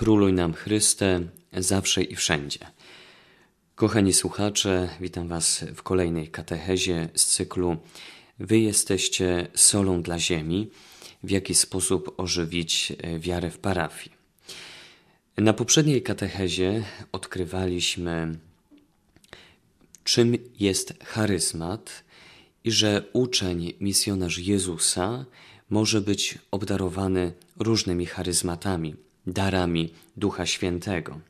Króluj nam Chryste, zawsze i wszędzie. Kochani słuchacze, witam Was w kolejnej katechezie z cyklu Wy jesteście solą dla ziemi, w jaki sposób ożywić wiarę w parafii. Na poprzedniej katechezie odkrywaliśmy, czym jest charyzmat i że uczeń, misjonarz Jezusa może być obdarowany różnymi charyzmatami, darami Ducha Świętego,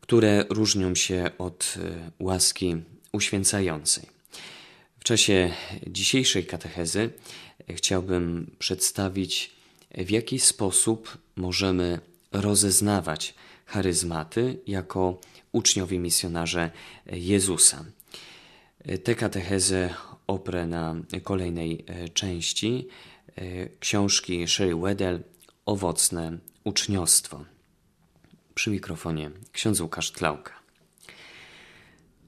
które różnią się od e, łaski uświęcającej. W czasie dzisiejszej katechezy chciałbym przedstawić, w jaki sposób możemy rozeznawać charyzmaty jako uczniowie misjonarze Jezusa. Tę katechezę oprę na kolejnej e, części e, książki Sherry Weddell Owocne uczniostwo. Przy mikrofonie ksiądz Łukasz Tlauka.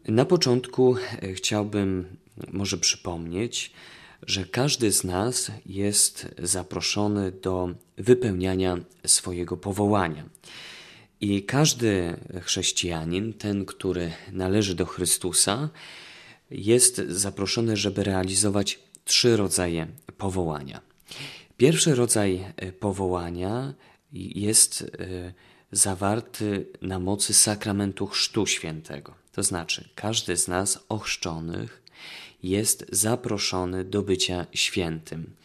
Na początku e, chciałbym może przypomnieć, że każdy z nas jest zaproszony do wypełniania swojego powołania. I każdy chrześcijanin, ten, który należy do Chrystusa, jest zaproszony, żeby realizować trzy rodzaje powołania. Pierwszy rodzaj e, powołania jest e, zawarty na mocy sakramentu Chrztu Świętego. To znaczy, każdy z nas ochrzczonych jest zaproszony do bycia świętym.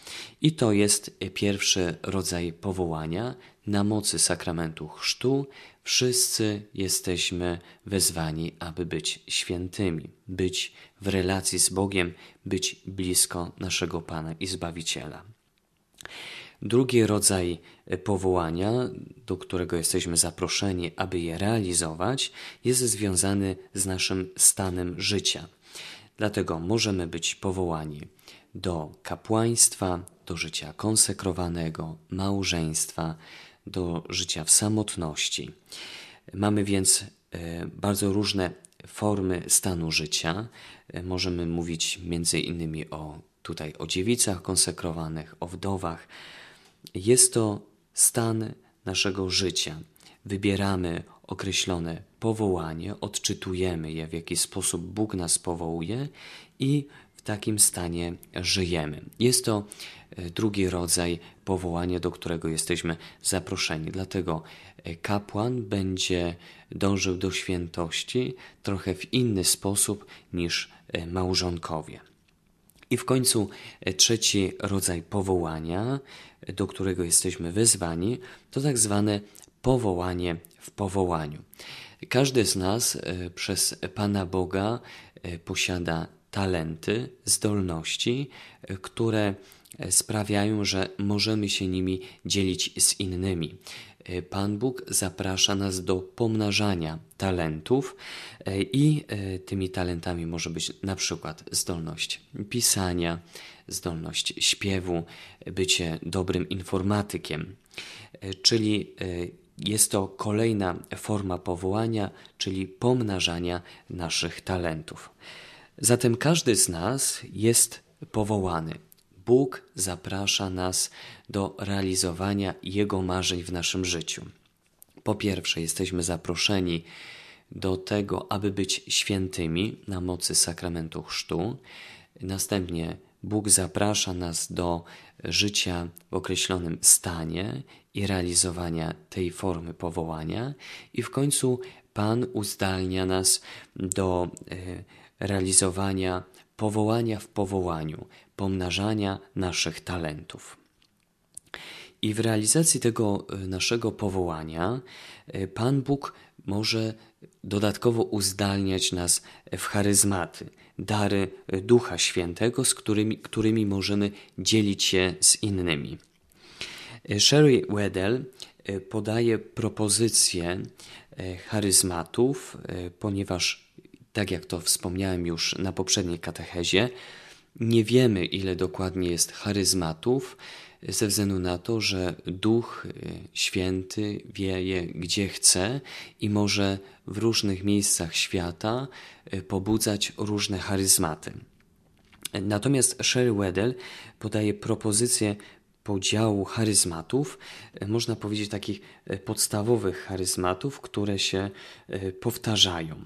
I to jest pierwszy rodzaj powołania. Na mocy sakramentu chrztu wszyscy jesteśmy wezwani, aby być świętymi, być w relacji z Bogiem, być blisko naszego Pana i Zbawiciela. Drugi rodzaj powołania, do którego jesteśmy zaproszeni, aby je realizować, jest związany z naszym stanem życia. Dlatego możemy być powołani do kapłaństwa, do życia konsekrowanego, małżeństwa, do życia w samotności. Mamy więc e, bardzo różne formy stanu życia. E, możemy mówić między innymi o tutaj o dziewicach konsekrowanych, o wdowach. Jest to stan naszego życia. Wybieramy określone powołanie, odczytujemy je, w jaki sposób Bóg nas powołuje i w takim stanie żyjemy. Jest to e, drugi rodzaj powołania, do którego jesteśmy zaproszeni. Dlatego e, kapłan będzie dążył do świętości trochę w inny sposób niż e, małżonkowie. I w końcu trzeci rodzaj powołania, do którego jesteśmy wezwani, to tak zwane powołanie w powołaniu. Każdy z nas e, przez Pana Boga e, posiada talenty, zdolności, e, które sprawiają, że możemy się nimi dzielić z innymi. Pan Bóg zaprasza nas do pomnażania talentów i tymi talentami może być na przykład zdolność pisania, zdolność śpiewu, bycie dobrym informatykiem, czyli jest to kolejna forma powołania, czyli pomnażania naszych talentów. Zatem każdy z nas jest powołany. Bóg zaprasza nas do realizowania Jego marzeń w naszym życiu. Po pierwsze, jesteśmy zaproszeni do tego, aby być świętymi na mocy sakramentu chrztu. Następnie Bóg zaprasza nas do życia w określonym stanie i realizowania tej formy powołania, i w końcu Pan uzdalnia nas do e, realizowania powołania w powołaniu, pomnażania naszych talentów. I w realizacji tego e, naszego powołania e, Pan Bóg może dodatkowo uzdalniać nas w charyzmaty, dary Ducha Świętego, z którymi, którymi możemy dzielić się z innymi. Sherry Weddell e, podaje propozycję e, charyzmatów, e, ponieważ, tak jak to wspomniałem już na poprzedniej katechezie, nie wiemy, ile dokładnie jest charyzmatów, ze względu na to, że Duch Święty wie je gdzie chce i może w różnych miejscach świata pobudzać różne charyzmaty. Natomiast Sherry Weddell podaje propozycję podziału charyzmatów, można powiedzieć takich podstawowych charyzmatów, które się powtarzają.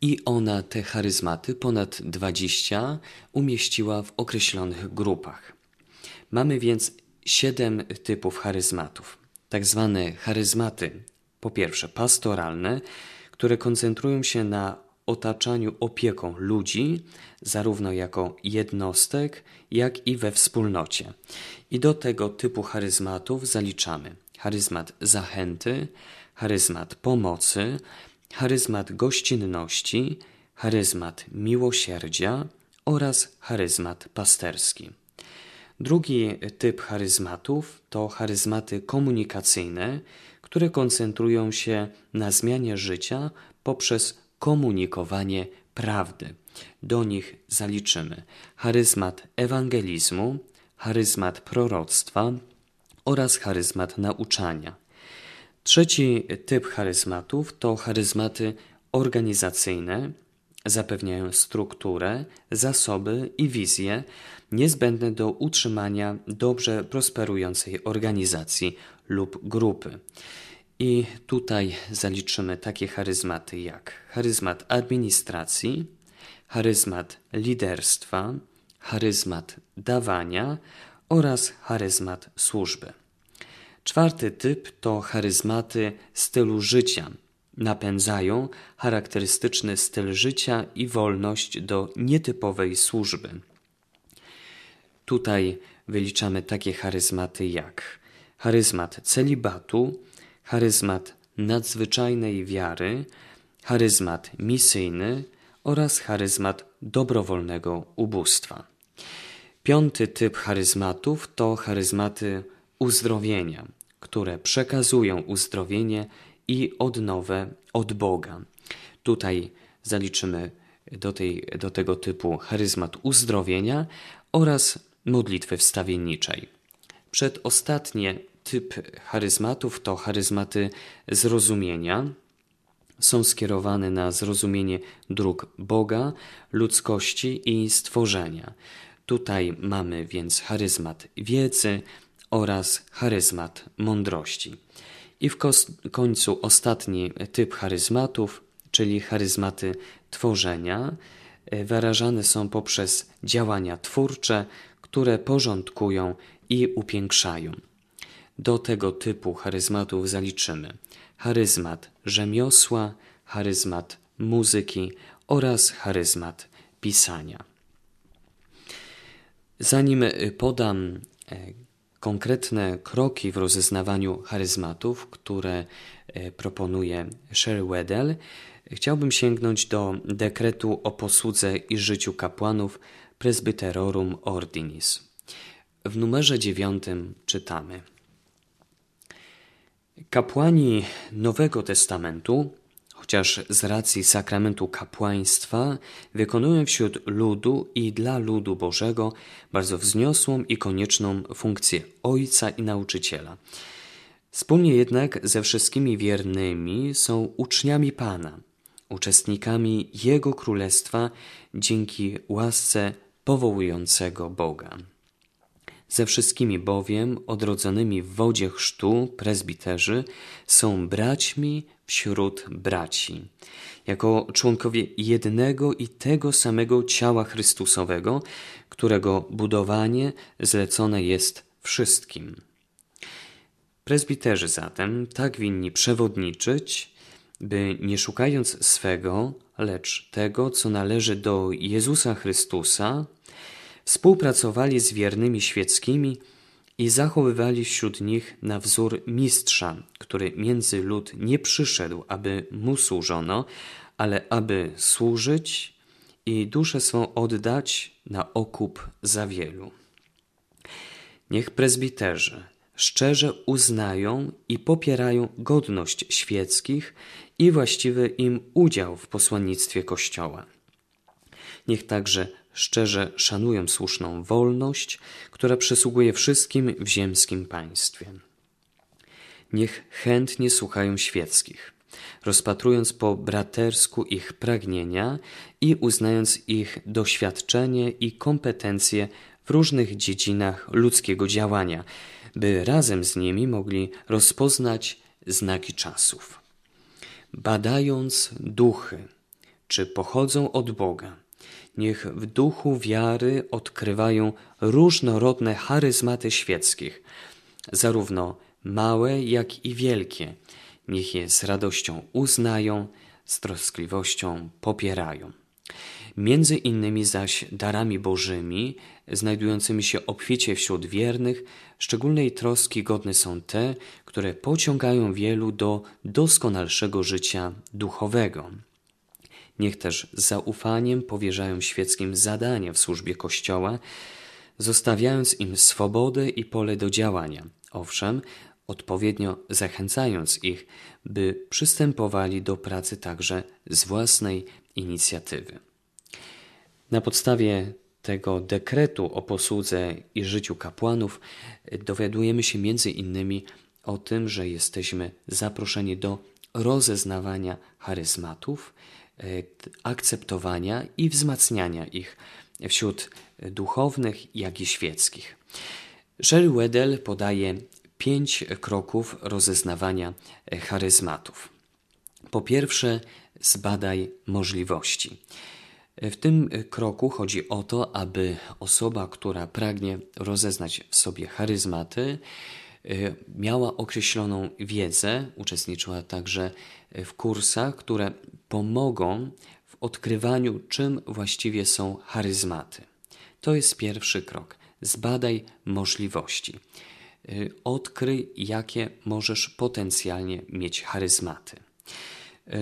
I ona te charyzmaty, ponad 20, umieściła w określonych grupach. Mamy więc siedem typów charyzmatów. Tak zwane charyzmaty, po pierwsze pastoralne, które koncentrują się na otaczaniu opieką ludzi, zarówno jako jednostek, jak i we wspólnocie. I do tego typu charyzmatów zaliczamy charyzmat zachęty, charyzmat pomocy, charyzmat gościnności, charyzmat miłosierdzia oraz charyzmat pasterski. Drugi typ charyzmatów to charyzmaty komunikacyjne, które koncentrują się na zmianie życia poprzez komunikowanie prawdy. Do nich zaliczymy charyzmat ewangelizmu, charyzmat proroctwa oraz charyzmat nauczania. Trzeci typ charyzmatów to charyzmaty organizacyjne, zapewniają strukturę, zasoby i wizję niezbędne do utrzymania dobrze prosperującej organizacji lub grupy. I tutaj zaliczymy takie charyzmaty jak charyzmat administracji, charyzmat liderstwa, charyzmat dawania oraz charyzmat służby. Czwarty typ to charyzmaty stylu życia. Napędzają charakterystyczny styl życia i wolność do nietypowej służby. Tutaj wyliczamy takie charyzmaty jak charyzmat celibatu, charyzmat nadzwyczajnej wiary, charyzmat misyjny oraz charyzmat dobrowolnego ubóstwa. Piąty typ charyzmatów to charyzmaty uzdrowienia, które przekazują uzdrowienie i odnowę od Boga. Tutaj zaliczymy do, tej, do tego typu charyzmat uzdrowienia oraz modlitwy wstawienniczej. Przedostatnie typ charyzmatów to charyzmaty zrozumienia. Są skierowane na zrozumienie dróg Boga, ludzkości i stworzenia. Tutaj mamy więc charyzmat wiedzy oraz charyzmat mądrości. I w końcu ostatni typ charyzmatów, czyli charyzmaty tworzenia, e, wyrażane są poprzez działania twórcze, które porządkują i upiększają. Do tego typu charyzmatów zaliczymy charyzmat rzemiosła, charyzmat muzyki oraz charyzmat pisania. Zanim podam e, konkretne kroki w rozeznawaniu charyzmatów, które e, proponuje Sherry Weddell, chciałbym sięgnąć do dekretu o posłudze i życiu kapłanów Presbyterorum Ordinis. W numerze dziewiątym czytamy – Kapłani Nowego Testamentu, chociaż z racji sakramentu kapłaństwa, wykonują wśród ludu i dla ludu Bożego bardzo wzniosłą i konieczną funkcję ojca i nauczyciela. Wspólnie jednak ze wszystkimi wiernymi są uczniami Pana, uczestnikami Jego Królestwa dzięki łasce powołującego Boga. Ze wszystkimi bowiem odrodzonymi w wodzie chrztu prezbiterzy są braćmi wśród braci, jako członkowie jednego i tego samego ciała Chrystusowego, którego budowanie zlecone jest wszystkim. Prezbiterzy zatem tak winni przewodniczyć, by nie szukając swego, lecz tego, co należy do Jezusa Chrystusa, Współpracowali z wiernymi świeckimi i zachowywali wśród nich na wzór mistrza, który między lud nie przyszedł, aby mu służono, ale aby służyć i duszę swą oddać na okup za wielu. Niech prezbiterzy szczerze uznają i popierają godność świeckich i właściwy im udział w posłannictwie Kościoła. Niech także szczerze szanują słuszną wolność, która przysługuje wszystkim w ziemskim państwie. Niech chętnie słuchają świeckich, rozpatrując po bratersku ich pragnienia i uznając ich doświadczenie i kompetencje w różnych dziedzinach ludzkiego działania, by razem z nimi mogli rozpoznać znaki czasów. Badając duchy, czy pochodzą od Boga, niech w duchu wiary odkrywają różnorodne charyzmaty świeckich, zarówno małe, jak i wielkie. Niech je z radością uznają, z troskliwością popierają. Między innymi zaś darami bożymi, znajdującymi się obficie wśród wiernych, szczególnej troski godne są te, które pociągają wielu do doskonalszego życia duchowego. Niech też z zaufaniem powierzają świeckim zadania w służbie Kościoła, zostawiając im swobodę i pole do działania. Owszem, odpowiednio zachęcając ich, by przystępowali do pracy także z własnej inicjatywy. Na podstawie tego dekretu o posłudze i życiu kapłanów dowiadujemy się między innymi o tym, że jesteśmy zaproszeni do rozeznawania charyzmatów, akceptowania i wzmacniania ich wśród duchownych, jak i świeckich. Sherry Weddell podaje pięć kroków rozeznawania charyzmatów. Po pierwsze, zbadaj możliwości. W tym kroku chodzi o to, aby osoba, która pragnie rozeznać w sobie charyzmaty, miała określoną wiedzę, uczestniczyła także w kursach, które pomogą w odkrywaniu, czym właściwie są charyzmaty. To jest pierwszy krok. Zbadaj możliwości. Y, odkryj, jakie możesz potencjalnie mieć charyzmaty.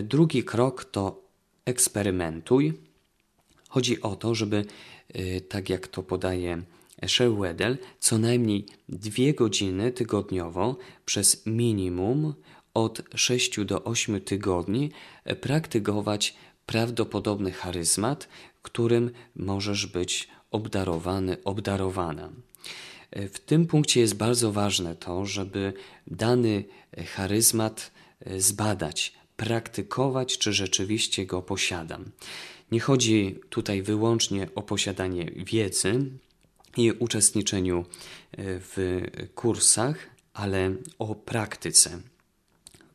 Drugi krok to eksperymentuj. Chodzi o to, żeby, tak jak to podaje Shewedel, co najmniej dwie godziny tygodniowo przez minimum od 6 do 8 tygodni praktykować prawdopodobny charyzmat, którym możesz być obdarowany, obdarowana. W tym punkcie jest bardzo ważne to, żeby dany charyzmat e, zbadać, praktykować, czy rzeczywiście go posiadam. Nie chodzi tutaj wyłącznie o posiadanie wiedzy i uczestniczeniu e, w kursach, ale o praktyce.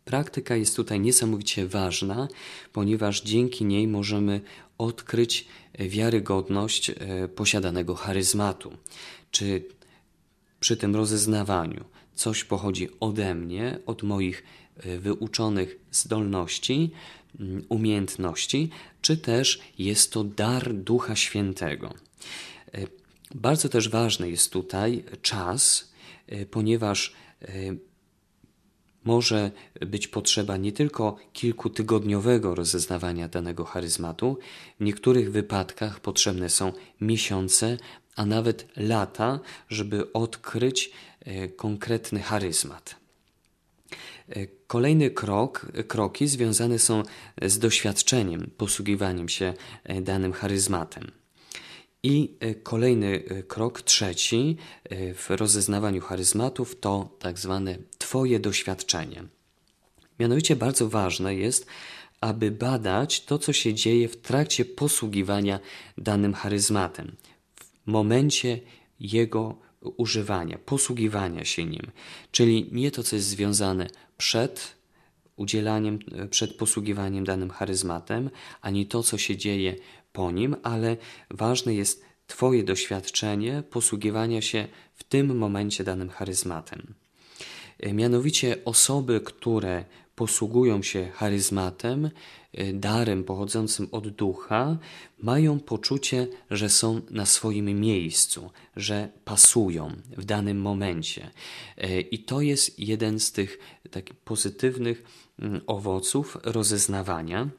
Praktyka jest tutaj niesamowicie ważna, ponieważ dzięki niej możemy odkryć wiarygodność e, posiadanego charyzmatu. Czy przy tym rozeznawaniu coś pochodzi ode mnie, od moich e, wyuczonych zdolności, umiejętności, czy też jest to dar Ducha Świętego. E, bardzo też ważny jest tutaj czas, ponieważ może być potrzeba nie tylko kilkutygodniowego rozeznawania danego charyzmatu, w niektórych wypadkach potrzebne są miesiące, a nawet lata, żeby odkryć e, konkretny charyzmat. E, kolejny krok, kroki związane są z doświadczeniem, posługiwaniem się e, danym charyzmatem. I e, kolejny e, krok, trzeci e, w rozeznawaniu charyzmatów to tak zwane Twoje doświadczenie. Mianowicie bardzo ważne jest, aby badać to, co się dzieje w trakcie posługiwania danym charyzmatem, w momencie jego używania, posługiwania się nim, czyli nie to, co jest związane przed udzielaniem, przed posługiwaniem danym charyzmatem, ani to, co się dzieje po nim, ale ważne jest Twoje doświadczenie posługiwania się w tym momencie danym charyzmatem. E, mianowicie osoby, które posługują się charyzmatem, e, darem pochodzącym od ducha, mają poczucie, że są na swoim miejscu, że pasują w danym momencie. E, I to jest jeden z tych takich pozytywnych mm, owoców rozeznawania.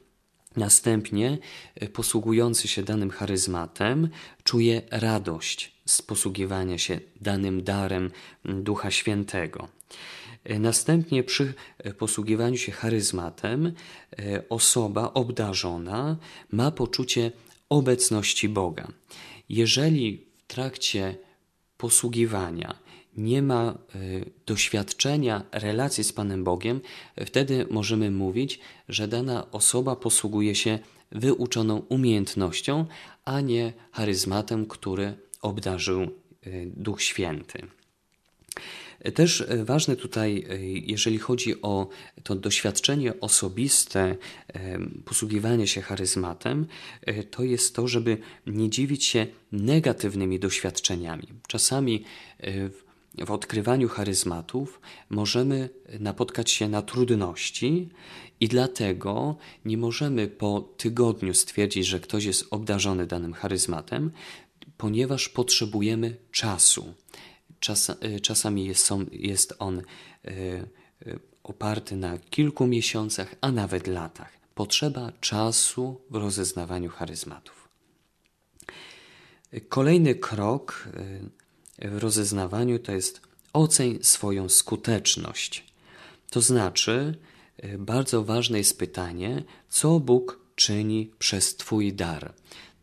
Następnie e, posługujący się danym charyzmatem czuje radość z posługiwania się danym darem Ducha Świętego. E, następnie przy e, posługiwaniu się charyzmatem osoba obdarzona ma poczucie obecności Boga. Jeżeli w trakcie posługiwania nie ma y, doświadczenia relacji z Panem Bogiem, wtedy możemy mówić, że dana osoba posługuje się wyuczoną umiejętnością, a nie charyzmatem, który obdarzył Duch Święty. Też ważne tutaj, jeżeli chodzi o to doświadczenie osobiste posługiwania się charyzmatem, to jest to, żeby nie dziwić się negatywnymi doświadczeniami. Czasami w odkrywaniu charyzmatów możemy napotkać się na trudności i dlatego nie możemy po tygodniu stwierdzić, że ktoś jest obdarzony danym charyzmatem, ponieważ potrzebujemy czasu. Czas, e, czasami jest, on, jest on e, e, oparty na kilku miesiącach, a nawet latach. Potrzeba czasu w rozeznawaniu charyzmatów. Kolejny krok w rozeznawaniu to jest oceń swoją skuteczność. To znaczy, bardzo ważne jest pytanie, co Bóg czyni przez Twój dar.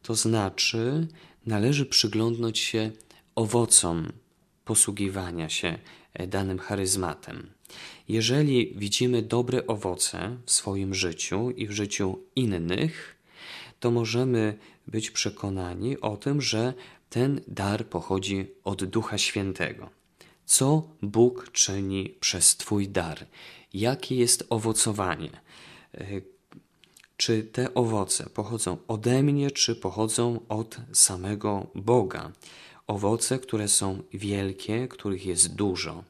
To znaczy, należy przyglądnąć się owocom posługiwania się e, danym charyzmatem. Jeżeli widzimy dobre owoce w swoim życiu i w życiu innych, to możemy być przekonani o tym, że ten dar pochodzi od Ducha Świętego. Co Bóg czyni przez Twój dar? Jakie jest owocowanie? E, czy te owoce pochodzą ode mnie, czy pochodzą od samego Boga? Owoce, które są wielkie, których jest dużo.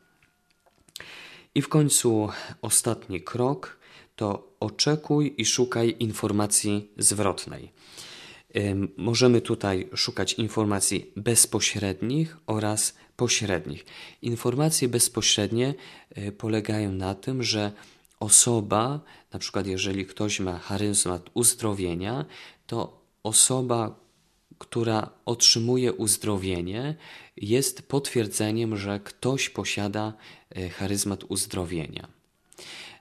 I w końcu ostatni krok to oczekuj i szukaj informacji zwrotnej. Możemy tutaj szukać informacji bezpośrednich oraz pośrednich. Informacje bezpośrednie e, polegają na tym, że osoba, na przykład jeżeli ktoś ma charyzmat uzdrowienia, to osoba, która otrzymuje uzdrowienie, jest potwierdzeniem, że ktoś posiada e, charyzmat uzdrowienia.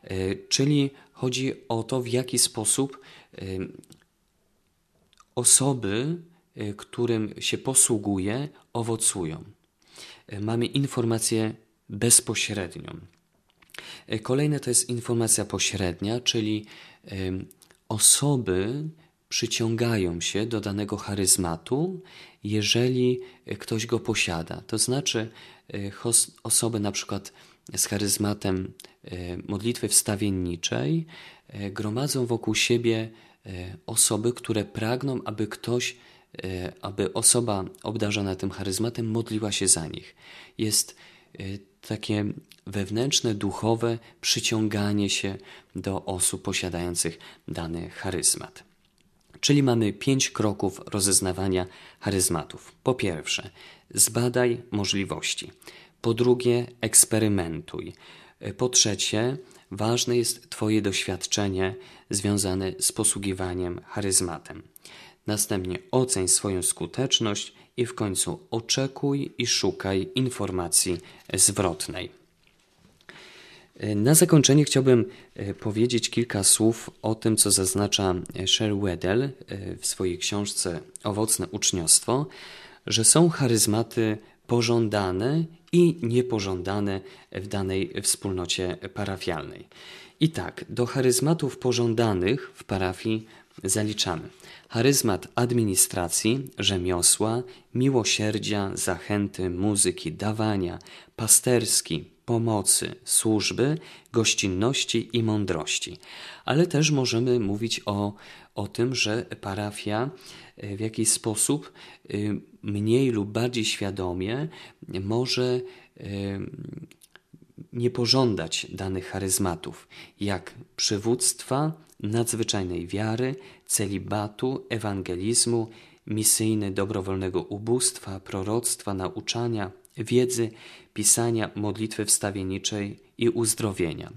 E, czyli chodzi o to, w jaki sposób osoby, którym się posługuje, owocują. Mamy informację bezpośrednią. E, kolejne to jest informacja pośrednia, czyli osoby przyciągają się do danego charyzmatu, jeżeli ktoś go posiada. To znaczy, e, osoby na przykład z charyzmatem e, modlitwy wstawienniczej gromadzą wokół siebie osoby, które pragną, aby ktoś, aby osoba obdarzona tym charyzmatem modliła się za nich. Jest takie wewnętrzne, duchowe przyciąganie się do osób posiadających dany charyzmat. Czyli mamy pięć kroków rozeznawania charyzmatów. Po pierwsze, zbadaj możliwości. Po drugie, eksperymentuj. Po trzecie, ważne jest Twoje doświadczenie związane z posługiwaniem charyzmatem. Następnie oceń swoją skuteczność i w końcu oczekuj i szukaj informacji zwrotnej. Na zakończenie chciałbym e, powiedzieć kilka słów o tym, co zaznacza Sher Weddell e, w swojej książce Owocne uczniostwo, że są charyzmaty pożądane i niepożądane w danej wspólnocie parafialnej. I tak, do charyzmatów pożądanych w parafii zaliczamy charyzmat administracji, rzemiosła, miłosierdzia, zachęty, muzyki, dawania, pasterski, pomocy, służby, gościnności i mądrości. Ale też możemy mówić o, o tym, że parafia e, w jakiś sposób e, mniej lub bardziej świadomie może e, nie pożądać danych charyzmatów, jak przywództwa, nadzwyczajnej wiary, celibatu, ewangelizmu, misyjny dobrowolnego ubóstwa, proroctwa, nauczania, wiedzy, pisania, modlitwy wstawienniczej i uzdrowienia.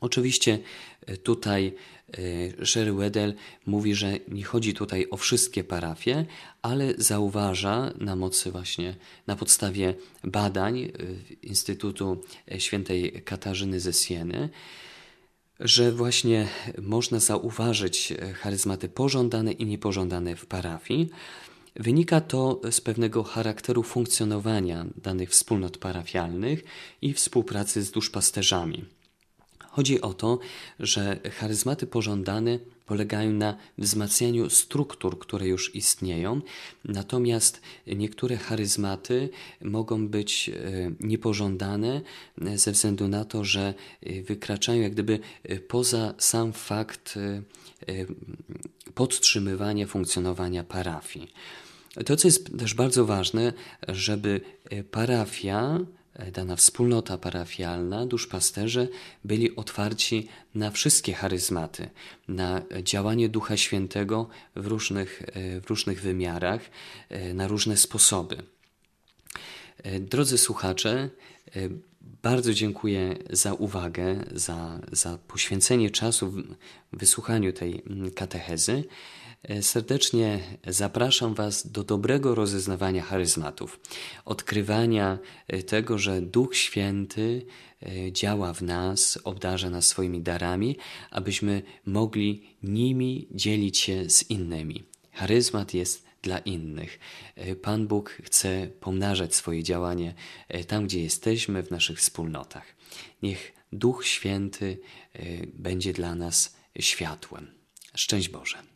Oczywiście tutaj e, Sherry Weddell mówi, że nie chodzi tutaj o wszystkie parafie, ale zauważa na mocy właśnie, na podstawie badań e, Instytutu Świętej Katarzyny ze Sieny, że właśnie można zauważyć charyzmaty pożądane i niepożądane w parafii. Wynika to z pewnego charakteru funkcjonowania danych wspólnot parafialnych i współpracy z duszpasterzami. Chodzi o to, że charyzmaty pożądane polegają na wzmacnianiu struktur, które już istnieją, natomiast niektóre charyzmaty mogą być e, niepożądane ze względu na to, że e, wykraczają jak gdyby poza sam fakt podtrzymywania funkcjonowania parafii. To, co jest też bardzo ważne, żeby parafia E, dana wspólnota parafialna, duszpasterze byli otwarci na wszystkie charyzmaty, na działanie Ducha Świętego w różnych, e, w różnych wymiarach, e, na różne sposoby. Drodzy słuchacze, bardzo dziękuję za uwagę, za, za poświęcenie czasu w wysłuchaniu tej katechezy. E, serdecznie zapraszam Was do dobrego rozeznawania charyzmatów, odkrywania e, tego, że Duch Święty e, działa w nas, obdarza nas swoimi darami, abyśmy mogli nimi dzielić się z innymi. Charyzmat jest dla innych. Pan Bóg chce pomnażać swoje działanie tam, gdzie jesteśmy, w naszych wspólnotach. Niech Duch Święty będzie dla nas światłem. Szczęść Boże.